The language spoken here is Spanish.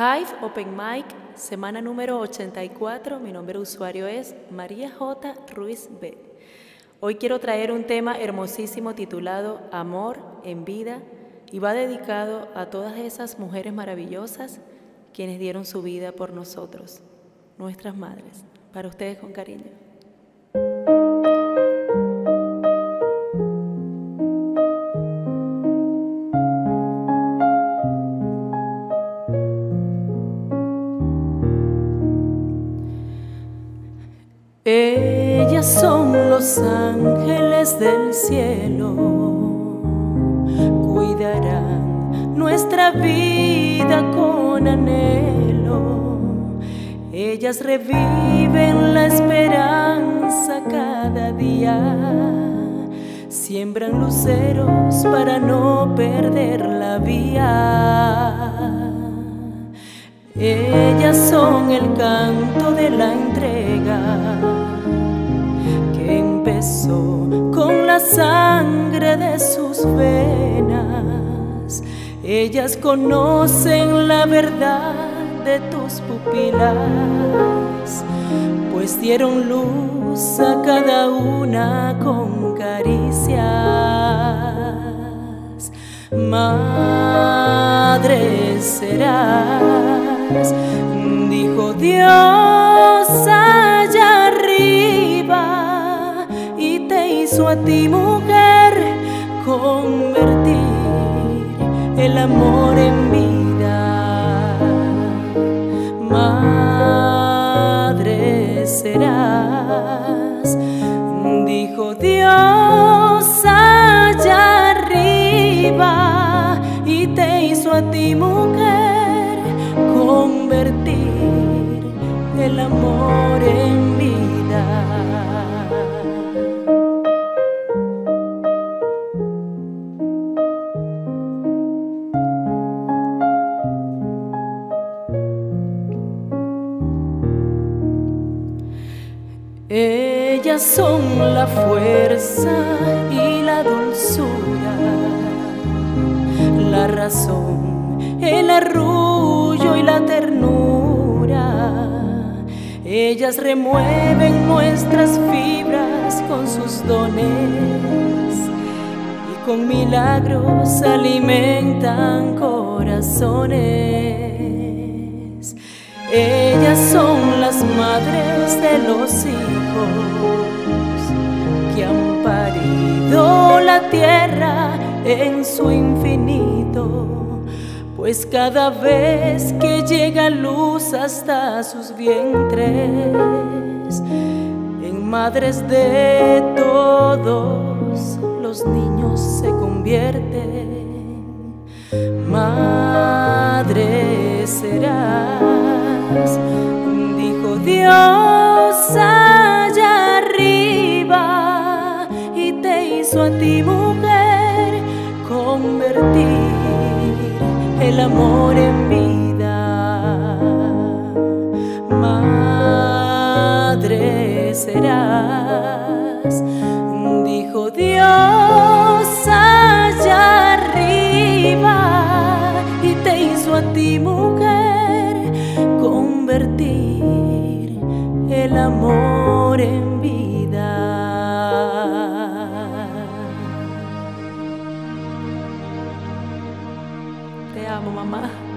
Hive Open Mic, semana número 84. Mi nombre de usuario es María J. Ruiz B. Hoy quiero traer un tema hermosísimo titulado Amor en vida y va dedicado a todas esas mujeres maravillosas quienes dieron su vida por nosotros, nuestras madres. Para ustedes con cariño. Son los ángeles del cielo, cuidarán nuestra vida con anhelo. Ellas reviven la esperanza cada día, siembran luceros para no perder la vía. Ellas son el canto de la entrega con la sangre de sus venas. Ellas conocen la verdad de tus pupilas, pues dieron luz a cada una con caricias. Madre serás, dijo Dios a ti mujer convertir el amor en vida. Madre serás, dijo Dios allá arriba y te hizo a ti mujer convertir el amor en vida. Ellas son la fuerza y la dulzura, la razón, el arrullo y la ternura. Ellas remueven nuestras fibras con sus dones y con milagros alimentan corazones. Ellas son las madres de los hijos que han parido la tierra en su infinito, pues cada vez que llega luz hasta sus vientres, en madres de todos los niños se convierten. Madre será dijo Dios arriba y te hizo a ti mujer convertir el amor en vida. Madre serás, dijo Dios amor en vida. Te amo, mamá.